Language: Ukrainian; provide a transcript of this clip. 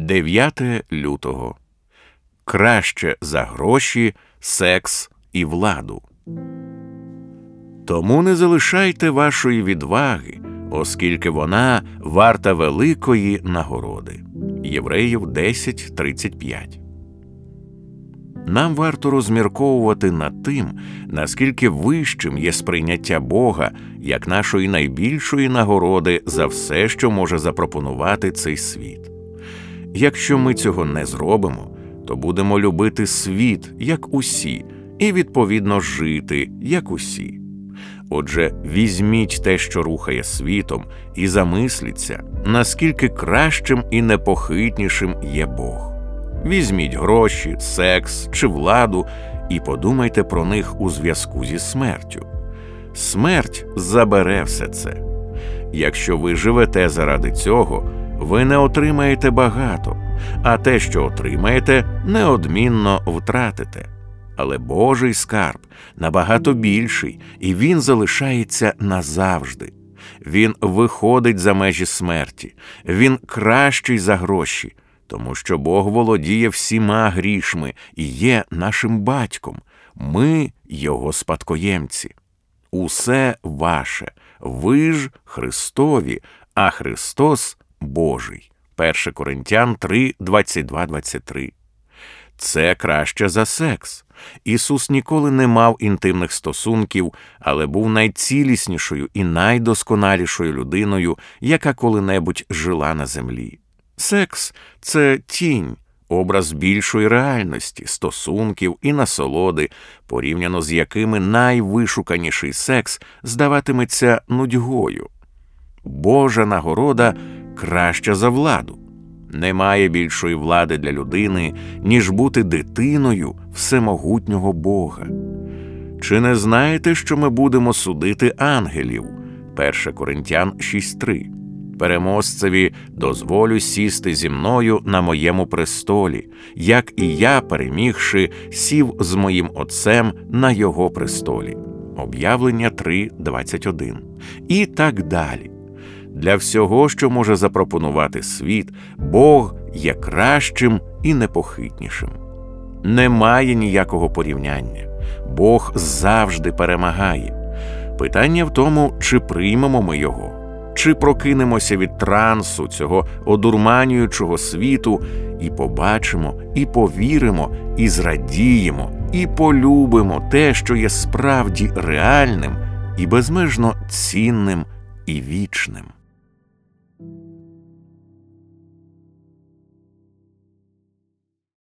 9 лютого. Краще за гроші, секс і владу. Тому не залишайте вашої відваги, оскільки вона варта великої нагороди. Євреїв 10.35 Нам варто розмірковувати над тим, наскільки вищим є сприйняття Бога як нашої найбільшої нагороди за все, що може запропонувати цей світ. Якщо ми цього не зробимо, то будемо любити світ, як усі, і відповідно жити, як усі. Отже, візьміть те, що рухає світом, і замисліться, наскільки кращим і непохитнішим є Бог. Візьміть гроші, секс чи владу і подумайте про них у зв'язку зі смертю. Смерть забере все це. Якщо ви живете заради цього, ви не отримаєте багато, а те, що отримаєте, неодмінно втратите. Але Божий скарб набагато більший, і він залишається назавжди. Він виходить за межі смерті, він кращий за гроші, тому що Бог володіє всіма грішми і є нашим батьком, ми його спадкоємці. Усе ваше, ви ж Христові, а Христос Божий. 1 Коринтян 3, 22, 23. Це краще за секс. Ісус ніколи не мав інтимних стосунків, але був найціліснішою і найдосконалішою людиною, яка коли-небудь жила на землі. Секс це тінь, образ більшої реальності, стосунків і насолоди, порівняно з якими найвишуканіший секс здаватиметься нудьгою. Божа нагорода краща за владу. Немає більшої влади для людини, ніж бути дитиною всемогутнього Бога. Чи не знаєте, що ми будемо судити ангелів? 1 Коринтян 6.3 Переможцеві дозволю сісти зі мною на моєму престолі, як і я, перемігши, сів з моїм Отцем на його престолі. Об'явлення 3.21 І так далі. Для всього, що може запропонувати світ, Бог є кращим і непохитнішим. Немає ніякого порівняння. Бог завжди перемагає. Питання в тому, чи приймемо ми його, чи прокинемося від трансу цього одурманюючого світу, і побачимо, і повіримо, і зрадіємо, і полюбимо те, що є справді реальним і безмежно цінним і вічним. thank you.